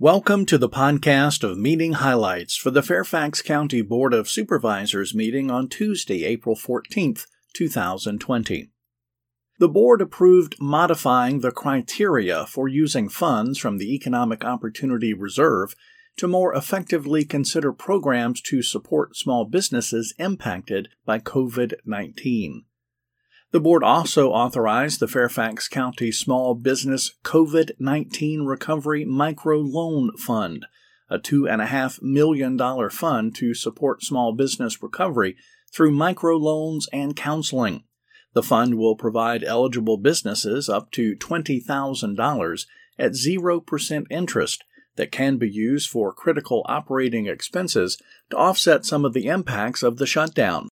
Welcome to the podcast of meeting highlights for the Fairfax County Board of Supervisors meeting on Tuesday, April 14th, 2020. The board approved modifying the criteria for using funds from the Economic Opportunity Reserve to more effectively consider programs to support small businesses impacted by COVID 19. The board also authorized the Fairfax County Small Business COVID 19 Recovery Micro Loan Fund, a $2.5 million fund to support small business recovery through microloans and counseling. The fund will provide eligible businesses up to $20,000 at 0% interest that can be used for critical operating expenses to offset some of the impacts of the shutdown.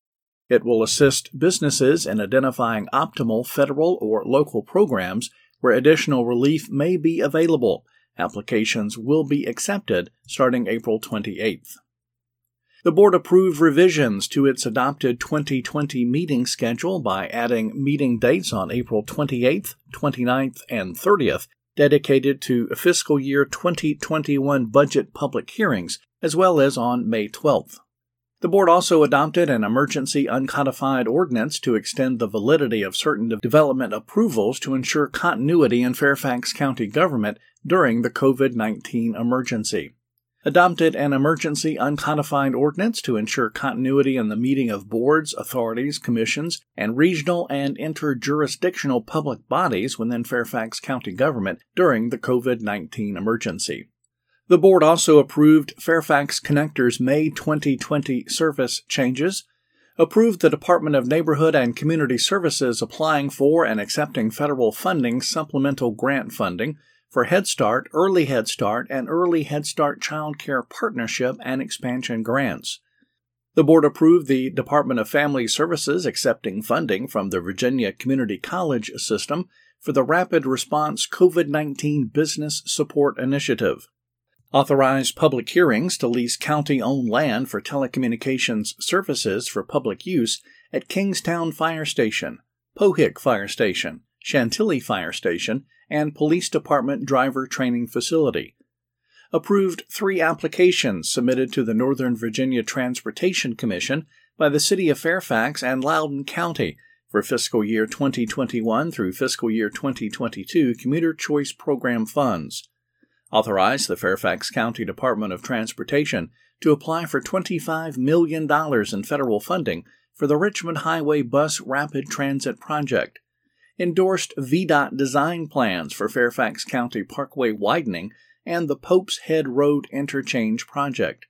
It will assist businesses in identifying optimal federal or local programs where additional relief may be available. Applications will be accepted starting April 28th. The board approved revisions to its adopted 2020 meeting schedule by adding meeting dates on April 28th, 29th, and 30th dedicated to fiscal year 2021 budget public hearings, as well as on May 12th. The board also adopted an emergency uncodified ordinance to extend the validity of certain development approvals to ensure continuity in Fairfax County government during the COVID 19 emergency. Adopted an emergency uncodified ordinance to ensure continuity in the meeting of boards, authorities, commissions, and regional and interjurisdictional public bodies within Fairfax County government during the COVID 19 emergency. The board also approved Fairfax Connector's May 2020 service changes, approved the Department of Neighborhood and Community Services applying for and accepting federal funding supplemental grant funding for Head Start, Early Head Start, and Early Head Start Child Care Partnership and Expansion grants. The board approved the Department of Family Services accepting funding from the Virginia Community College System for the Rapid Response COVID 19 Business Support Initiative authorized public hearings to lease county owned land for telecommunications services for public use at Kingstown Fire Station, Pohick Fire Station, Chantilly Fire Station, and Police Department Driver Training Facility. Approved three applications submitted to the Northern Virginia Transportation Commission by the City of Fairfax and Loudoun County for fiscal year 2021 through fiscal year 2022 Commuter Choice Program funds authorized the Fairfax County Department of Transportation to apply for $25 million in federal funding for the Richmond Highway Bus Rapid Transit Project, endorsed VDOT design plans for Fairfax County Parkway widening and the Pope's Head Road Interchange Project,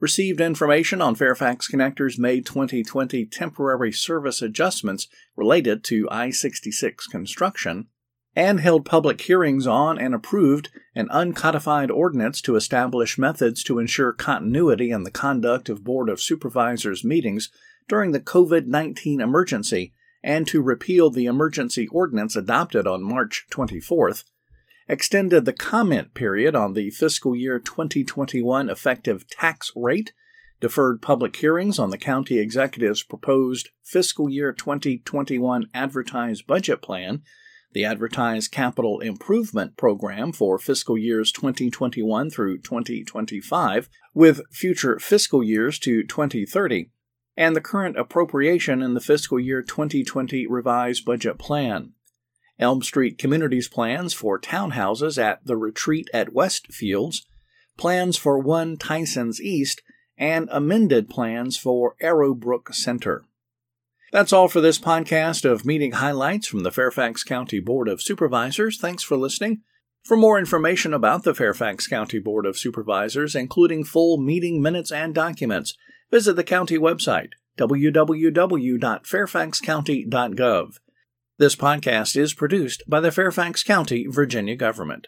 received information on Fairfax Connector's May 2020 temporary service adjustments related to I 66 construction, and held public hearings on and approved an uncodified ordinance to establish methods to ensure continuity in the conduct of Board of Supervisors meetings during the COVID 19 emergency and to repeal the emergency ordinance adopted on March 24th, extended the comment period on the fiscal year 2021 effective tax rate, deferred public hearings on the county executive's proposed fiscal year 2021 advertised budget plan the advertised capital improvement program for fiscal years 2021 through 2025, with future fiscal years to 2030, and the current appropriation in the fiscal year 2020 revised budget plan. Elm Street Communities plans for townhouses at the retreat at Westfields, plans for One Tysons East, and amended plans for Arrowbrook Center. That's all for this podcast of meeting highlights from the Fairfax County Board of Supervisors. Thanks for listening. For more information about the Fairfax County Board of Supervisors, including full meeting minutes and documents, visit the county website, www.fairfaxcounty.gov. This podcast is produced by the Fairfax County, Virginia government.